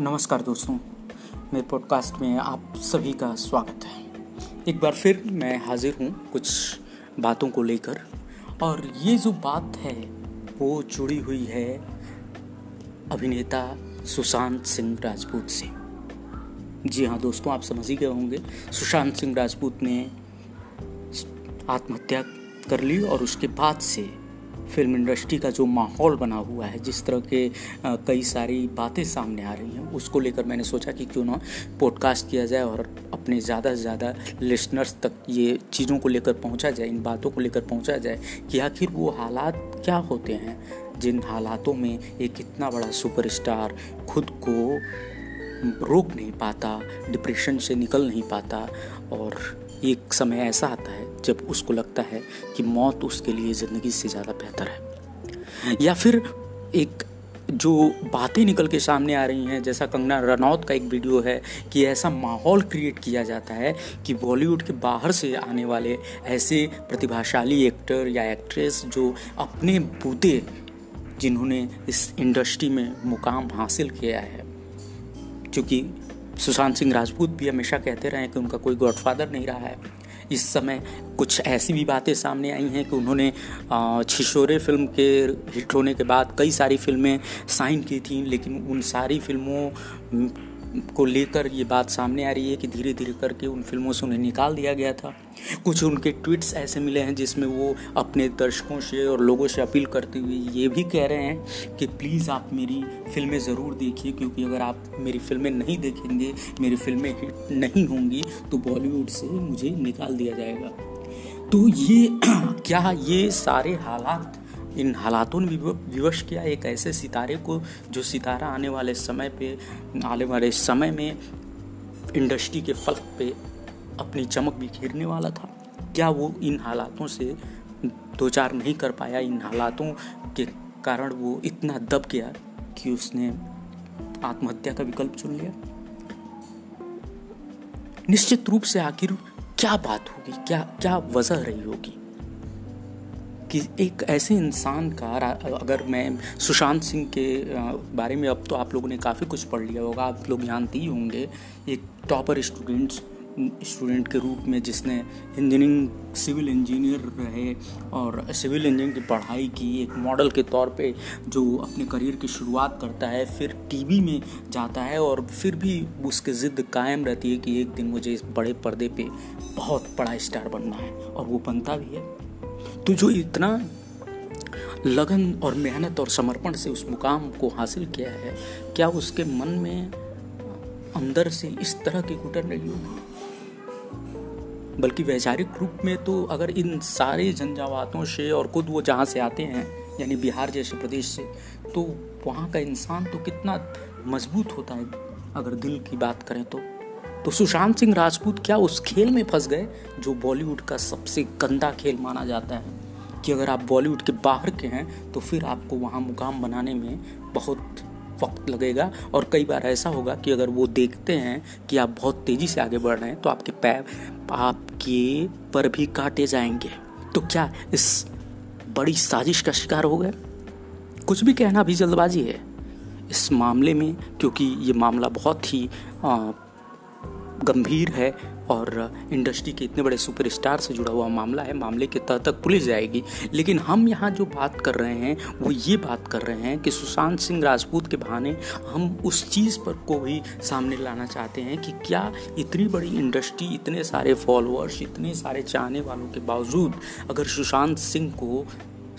नमस्कार दोस्तों, मेरे पॉडकास्ट में आप सभी का स्वागत है। एक बार फिर मैं हाजिर हूँ कुछ बातों को लेकर, और ये जो बात है, वो जुड़ी हुई है अभिनेता सुशांत सिंह राजपूत से। जी हाँ दोस्तों, आप समझ ही गए होंगे, सुशांत सिंह राजपूत ने आत्महत्या कर ली और उसके बाद से फ़िल्म इंडस्ट्री का जो माहौल बना हुआ है, जिस तरह के कई सारी बातें सामने आ रही हैं, उसको लेकर मैंने सोचा कि क्यों ना पॉडकास्ट किया जाए और अपने ज़्यादा से ज़्यादा लिसनर्स तक ये चीज़ों को लेकर पहुँचा जाए, इन बातों को लेकर पहुँचा जाए कि आखिर वो हालात क्या होते हैं, जिन हालातों में एक इतना बड़ा सुपरस्टार खुद को रोक नहीं पाता डिप्रेशन से निकल नहीं पाता और एक समय ऐसा आता है जब उसको लगता है कि मौत उसके लिए ज़िंदगी से ज़्यादा बेहतर है। या फिर एक जो बातें निकल के सामने आ रही हैं, जैसा कंगना रनौत का एक वीडियो है कि ऐसा माहौल क्रिएट किया जाता है कि बॉलीवुड के बाहर से आने वाले ऐसे प्रतिभाशाली एक्टर या एक्ट्रेस जो अपने बूते जिन्होंने इस इंडस्ट्री में मुकाम हासिल किया है क्योंकि सुशांत सिंह राजपूत भी हमेशा कहते रहे कि उनका कोई गॉडफादर नहीं रहा है। इस समय कुछ ऐसी भी बातें सामने आई हैं कि उन्होंने छिशोरे फ़िल्म के हिट होने के बाद कई सारी फ़िल्में साइन की थी, लेकिन उन सारी फ़िल्मों को लेकर ये बात सामने आ रही है कि धीरे धीरे करके उन फ़िल्मों से उन्हें निकाल दिया गया था। कुछ उनके ट्वीट्स ऐसे मिले हैं जिसमें वो अपने दर्शकों से और लोगों से अपील करते हुए ये भी कह रहे हैं कि प्लीज़ आप मेरी फ़िल्में ज़रूर देखिए, क्योंकि अगर आप मेरी फ़िल्में नहीं देखेंगे, मेरी फ़िल्में हिट नहीं होंगी तो बॉलीवुड से मुझे निकाल दिया जाएगा। तो ये क्या ये सारे हालात इन हालातों ने विवश किया एक ऐसे सितारे को जो सितारा आने वाले समय पे, आने वाले समय में इंडस्ट्री के फलक पे अपनी चमक भी घेरने वाला था। क्या वो इन हालातों से दो चार नहीं कर पाया? इन हालातों के कारण वो इतना दब गया कि उसने आत्महत्या का विकल्प चुन लिया। निश्चित रूप से आखिर क्या बात होगी? क्या क्या वजह रही होगी? कि एक ऐसे इंसान का अगर मैं सुशांत सिंह के बारे में अब तो आप लोगों ने काफ़ी कुछ पढ़ लिया होगा, आप लोग जानते ही होंगे, एक टॉपर स्टूडेंट्स, स्टूडेंट के रूप में जिसने इंजीनियरिंग, सिविल इंजीनियर रहे और सिविल इंजीनियरिंग की पढ़ाई की, एक मॉडल के तौर पे जो अपने करियर की शुरुआत करता है, फिर टीवी में जाता है और फिर भी उसके ज़िद कायम रहती है कि एक दिन मुझे इस बड़े पर्दे पे बहुत बड़ा स्टार बनना है और वो बनता भी है। तो जो इतना लगन और मेहनत और समर्पण से उस मुकाम को हासिल किया है, क्या उसके मन में अंदर से इस तरह की घुटन नहीं होगी? बल्कि वैचारिक रूप में तो अगर इन सारे झंझावातों से और खुद वो जहाँ से आते हैं, यानी बिहार जैसे प्रदेश से तो वहाँ का इंसान तो कितना मज़बूत होता है, अगर दिल की बात करें तो। तो सुशांत सिंह राजपूत क्या उस खेल में फंस गए जो बॉलीवुड का सबसे गंदा खेल माना जाता है? कि अगर आप बॉलीवुड के बाहर के हैं तो फिर आपको वहाँ मुकाम बनाने में बहुत वक्त लगेगा। और कई बार ऐसा होगा कि अगर वो देखते हैं कि आप बहुत तेज़ी से आगे बढ़ रहे हैं तो आपके पैर आपके पर भी काटे जाएँगे। तो क्या इस बड़ी साजिश का शिकार हो गए? कुछ भी कहना भी जल्दबाजी है। इस मामले में, क्योंकि ये मामला बहुत ही गंभीर है और इंडस्ट्री के इतने बड़े सुपरस्टार से जुड़ा हुआ मामला है, मामले के तह तक पुलिस जाएगी। लेकिन हम यहाँ जो बात कर रहे हैं, वो ये बात कर रहे हैं कि सुशांत सिंह राजपूत के बहाने हम उस चीज़ पर को भी सामने लाना चाहते हैं कि क्या इतनी बड़ी इंडस्ट्री, इतने सारे फॉलोअर्स, इतने सारे चाहने वालों के बावजूद अगर सुशांत सिंह को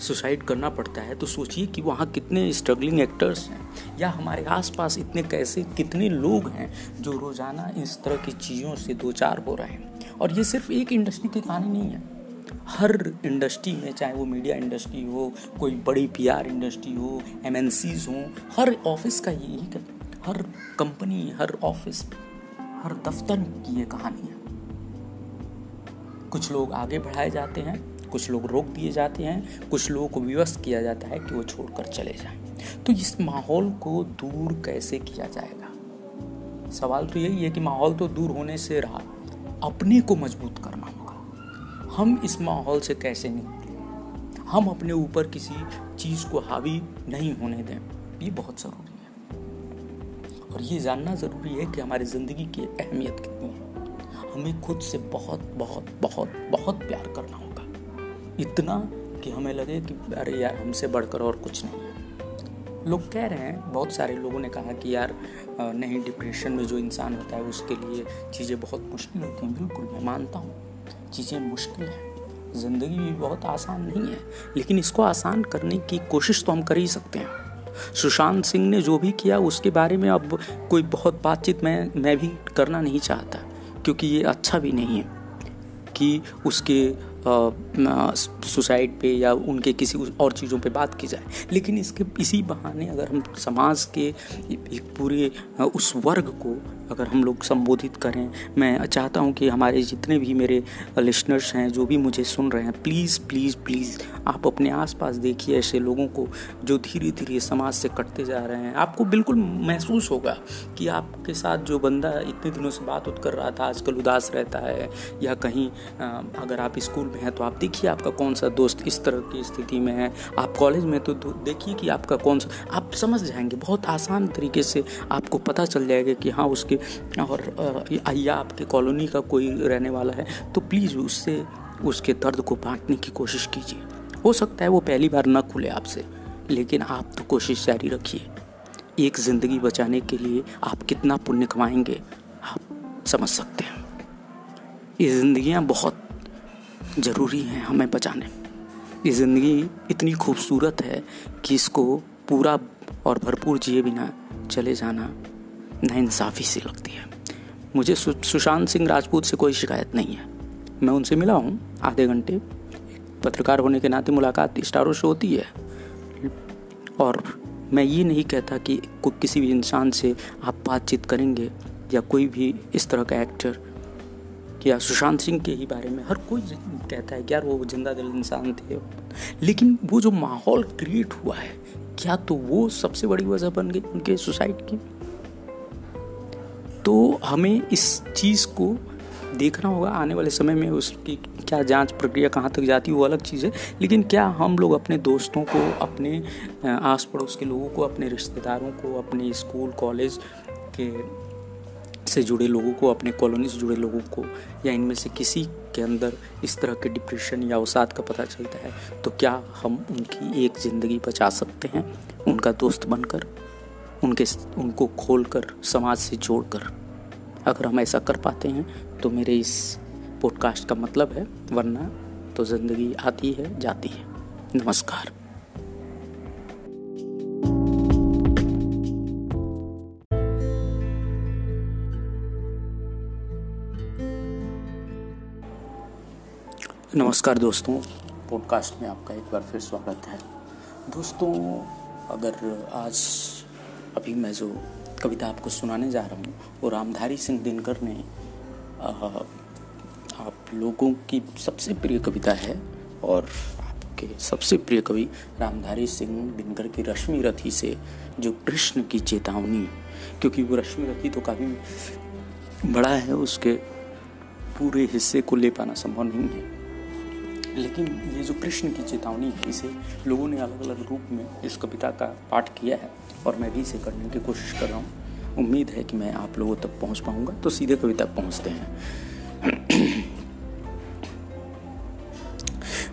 सुसाइड करना पड़ता है तो सोचिए कि वहाँ कितने स्ट्रगलिंग एक्टर्स हैं, या हमारे आसपास इतने कैसे, कितने लोग हैं जो रोज़ाना इस तरह की चीज़ों से दो चार हो रहे हैं। और ये सिर्फ़ एक इंडस्ट्री की कहानी नहीं है। हर इंडस्ट्री में, चाहे वो मीडिया इंडस्ट्री हो, कोई बड़ी पीआर इंडस्ट्री हो एम हो, हर ऑफ़िस का यही कर, हर कंपनी हर ऑफ़िस हर दफ्तर की ये कहानी है। कुछ लोग आगे बढ़ाए जाते हैं कुछ लोग रोक दिए जाते हैं, कुछ लोगों को विवश किया जाता है कि वो छोड़कर चले जाएँ। तो इस माहौल को दूर कैसे किया जाएगा? सवाल तो यही है कि माहौल तो दूर होने से रहा, अपने को मज़बूत करना होगा। हम इस माहौल से कैसे निकलें? हम अपने ऊपर किसी चीज़ को हावी नहीं होने दें, ये बहुत ज़रूरी है। और ये जानना ज़रूरी है कि हमारी ज़िंदगी की अहमियत कितनी है। हमें खुद से बहुत बहुत बहुत बहुत प्यार करना होगा। इतना कि हमें लगे कि, अरे यार, हमसे बढ़कर और कुछ नहीं है। लोग कह रहे हैं, बहुत सारे लोगों ने कहा कि, यार नहीं डिप्रेशन में जो इंसान होता है, उसके लिए चीज़ें बहुत मुश्किल होती हैं। बिल्कुल, मैं मानता हूँ, चीज़ें मुश्किल हैं। ज़िंदगी भी बहुत आसान नहीं है, लेकिन इसको आसान करने की कोशिश तो हम कर ही सकते हैं। सुशांत सिंह ने जो भी किया, उसके बारे में अब कोई बहुत बातचीत मैं मैं भी करना नहीं चाहता, क्योंकि ये अच्छा भी नहीं है कि उसके सुसाइड पे या उनके किसी और चीज़ों पे बात की जाए। लेकिन इसके, इसी बहाने अगर हम समाज के, एक पूरे उस वर्ग को अगर हम लोग संबोधित करें, मैं चाहता हूँ कि हमारे जितने भी मेरे लिसनर्स हैं, जो भी मुझे सुन रहे हैं प्लीज़ प्लीज़ प्लीज़ आप अपने आसपास देखिए ऐसे लोगों को जो धीरे धीरे समाज से कटते जा रहे हैं। आपको बिल्कुल महसूस होगा कि आपके साथ जो बंदा इतने दिनों से बात उत कर रहा था, आजकल उदास रहता है, या कहीं अगर आप स्कूल में हैं तो आप देखिए आपका कौन सा दोस्त इस तरह की स्थिति में है। आप कॉलेज में तो देखिए कि आपका कौन सा आप समझ जाएँगे, बहुत आसान तरीके से आपको पता चल जाएगा कि हाँ उसके और या आपके कॉलोनी का कोई रहने वाला है तो प्लीज़ उससे, उसके दर्द को बांटने की कोशिश कीजिए। हो सकता है वो पहली बार ना खुले आपसे, लेकिन आप तो कोशिश जारी रखिए। एक ज़िंदगी बचाने के लिए आप कितना पुण्य कमाएँगे, आप समझ सकते हैं। ये ज़िंदगियाँ बहुत ज़रूरी हैं हमें बचाने। ये ज़िंदगी इतनी खूबसूरत है कि इसको पूरा और भरपूर जिए बिना चले जाना नाइंसाफ़ी सी लगती है। मुझे सुशांत सिंह राजपूत से कोई शिकायत नहीं है। मैं उनसे मिला हूँ, आधे घंटे। पत्रकार होने के नाते मुलाकात स्टारों से होती है। और मैं ये नहीं कहता कि किसी भी इंसान से आप बातचीत करेंगे या कोई भी इस तरह का एक्टर। या सुशांत सिंह के ही बारे में हर कोई कहता है कि यार वो ज़िंदा दिल इंसान थे। लेकिन वो जो माहौल क्रिएट हुआ है, क्या तो वो सबसे बड़ी वजह बन गई उनके सुसाइड की? तो हमें इस चीज़ को देखना होगा आने वाले समय में उसकी क्या जाँच प्रक्रिया कहाँ तक जाती है, वो अलग चीज़ है। लेकिन क्या हम लोग अपने दोस्तों को, अपने आस पड़ोस के लोगों को, अपने रिश्तेदारों को, अपने स्कूल, कॉलेज के से जुड़े लोगों को, अपने कॉलोनी से जुड़े लोगों को या इनमें से किसी के अंदर इस तरह के डिप्रेशन या अवसाद का पता चलता है तो क्या हम उनकी एक ज़िंदगी बचा सकते हैं, उनका दोस्त बनकर? उनके उनको खोलकर, समाज से जोड़कर, अगर हम ऐसा कर पाते हैं तो मेरे इस पॉडकास्ट का मतलब है, वरना तो ज़िंदगी आती है, जाती है। नमस्कार। नमस्कार दोस्तों पॉडकास्ट में आपका एक बार फिर स्वागत है। दोस्तों, अगर आज अभी मैं जो कविता आपको सुनाने जा रहा हूँ वो रामधारी सिंह दिनकर ने आ, आप लोगों की सबसे प्रिय कविता है और आपके सबसे प्रिय कवि रामधारी सिंह दिनकर की रश्मि रथी से जो कृष्ण की चेतावनी क्योंकि वो रश्मि रथी तो काफ़ी बड़ा है उसके पूरे हिस्से को ले पाना संभव नहीं है। लेकिन ये जो कृष्ण की चेतावनी है इसे लोगों ने अलग अलग रूप में इस कविता का पाठ किया है, और मैं भी इसे करने की कोशिश कर रहा हूँ। उम्मीद है कि मैं आप लोगों तक पहुँच पाऊँगा। तो सीधे कविता पहुँचते हैं।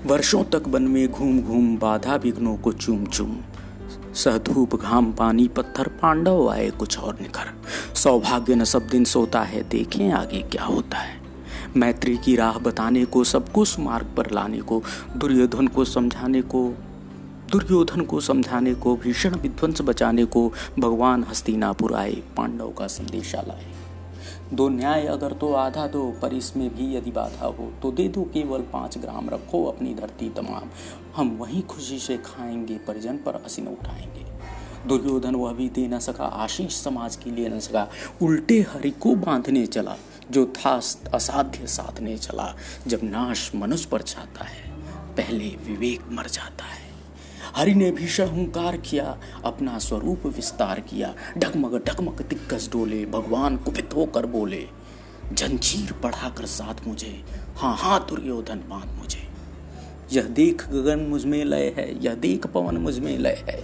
वर्षों तक वन में घूम घूम बाधा विघ्नों को चूम चूम। सहधूप घाम पानी पत्थर पांडव आए कुछ और निखर। सौभाग्य न सब दिन सोता है, देखें आगे क्या होता है। मैत्री की राह बताने को सबको मार्ग पर लाने को, दुर्योधन को समझाने को, दुर्योधन को समझाने को, भीषण विध्वंस बचाने को, भगवान हस्तिनापुर आए, पांडव का संदेशा लाए। दो न्याय अगर तो आधा दो, पर इसमें भी यदि बाधा हो तो दे दो केवल पाँच ग्राम, रखो अपनी धरती तमाम। हम वहीं खुशी से खाएँगे, परिजन पर असीन उठाएँगे। दुर्योधन वह भी दे न सका, आशीष समाज के लिए न सका, उल्टे हरि को बांधने चला। जो था असाध्य साधने चला। जब नाश मनुष्य पर छाता है, पहले विवेक मर जाता है। हरि ने भीषण हुंकार किया, अपना स्वरूप विस्तार किया। ढगमग ढगमग दिग्गज डोले, भगवान कुपित होकर बोले, जंजीर पढ़ाकर साथ मुझे। हाँ हाँ दुर्योधन बाँध मुझे। यह देख गगन मुझमें लय है, यह देख पवन मुझमें लय है।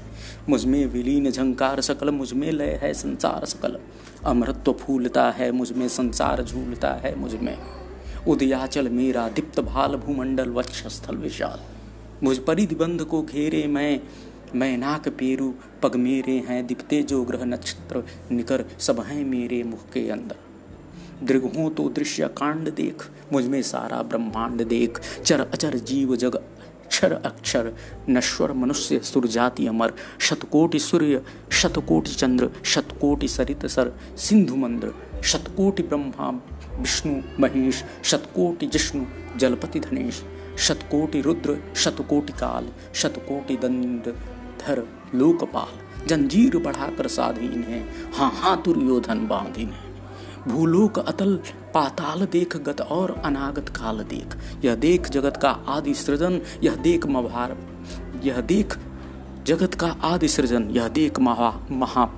मुझमें विलीन झंकार सकल, मुझमें लय है संसार सकल। अमृत्व फूलता है, मुझमें संसार झूलता है, मुझमें। उदयाचल मेरा दीप्त भाल भूमंडल वक्षस्थल विशाल। मुझ परिधिबंध को घेरे मैं मैं नाक पेरू, पग मेरे हैं दिपते जो ग्रह नक्षत्र निकर, सब हैं मेरे मुख के अंदर। हो तो दृश्य कांड देख, मुझमें सारा ब्रह्मांड देख। चर अचर जीव जग अक्षर अक्षर, नश्वर मनुष्य सुरजाति अमर। शतकोटि सूर्य, शतकोटि चंद्र, शतकोटि सरित सर, सिंधु मंद्र, शतकोटि ब्रह्मा, विष्णु, महेश, शतकोटि जिष्णु, जलपति धनेश, शतकोटि रुद्र, शतकोटि काल, शतकोटि दंड धर, लोकपाल। जंजीर बढ़ाकर साधीन है हाँ हाँ दुर्योधन बांधीन है। भूलोक अतल पाताल देख गत और अनागत काल देख। यह देख जगत का आदि सृजन, यह देख मभार यह देख जगत का आदि सृजन, यह देख महा महा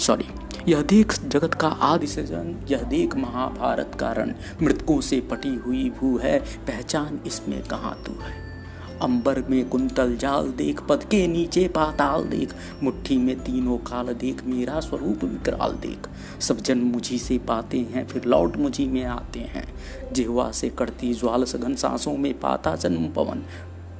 सॉरी यह देख जगत का आदि सृजन, यह देख महाभारत कारण मृतकों से पटी हुई भू है, पहचान इसमें कहाँ तू है? अंबर में कुंतल जाल देख, पद के नीचे पाताल देख, मुट्ठी में तीनों काल देख, मेरा स्वरूप विकराल देख। सब जन मुझी से पाते हैं, फिर लौट मुझी में आते हैं। जिहवा से कड़ती ज्वाल सघन सांसों में पाता जन्म पवन।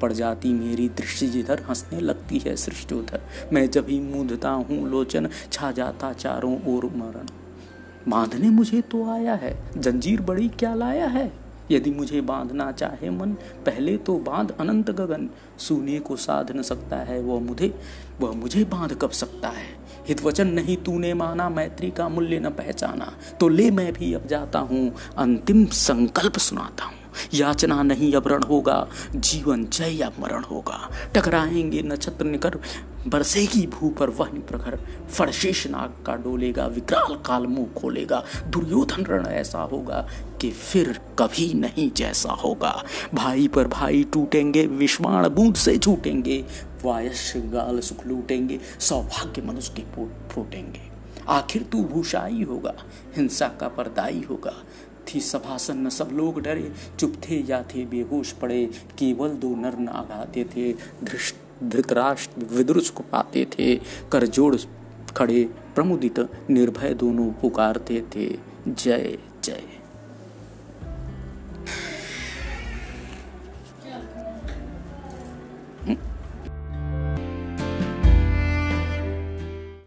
पड़ जाती मेरी दृष्टि जिधर, हंसने लगती है सृष्टि उधर। मैं जब ही मूंधता हूँ, लोचन छा जाता चारों ओर मरण। बांधने मुझे तो आया है, जंजीर बड़ी क्या लाया है? यदि मुझे बांधना चाहे मन, पहले तो बाँध अनंत गगन। सुने को साध न सकता है वह मुझे वह मुझे बाँध कब सकता है? हितवचन नहीं तूने माना मैत्री का मूल्य न पहचाना तो ले मैं भी अब जाता हूँ, अंतिम संकल्प सुनाता हूँ। याचना नहीं अब रण होगा, जीवन जय या मरण होगा। टकराएँगे नक्षत्र निकर बरसेगी भू पर वह प्रखर। फड़शेष नाग का डोलेगा, विकराल काल मुँह खोलेगा। दुर्योधन रण ऐसा होगा कि फिर कभी नहीं जैसा होगा। भाई पर भाई टूटेंगे, विष्माण बूंद से छूटेंगे। वायश गाल सुख लूटेंगे, सौभाग्य मनुष्य के फूटेंगे। आखिर तू भूषाई होगा, हिंसा का परदाई होगा। थी सभासन सब लोग डरे। चुप थे या थे, बेहोश पड़े। केवल दो नर आघाते थे। धृष्ट, धृतराष्ट्र विदुष को पाते थे। करजोड़ खड़े, प्रमुदित, निर्भय दोनों पुकारते थे। जय जय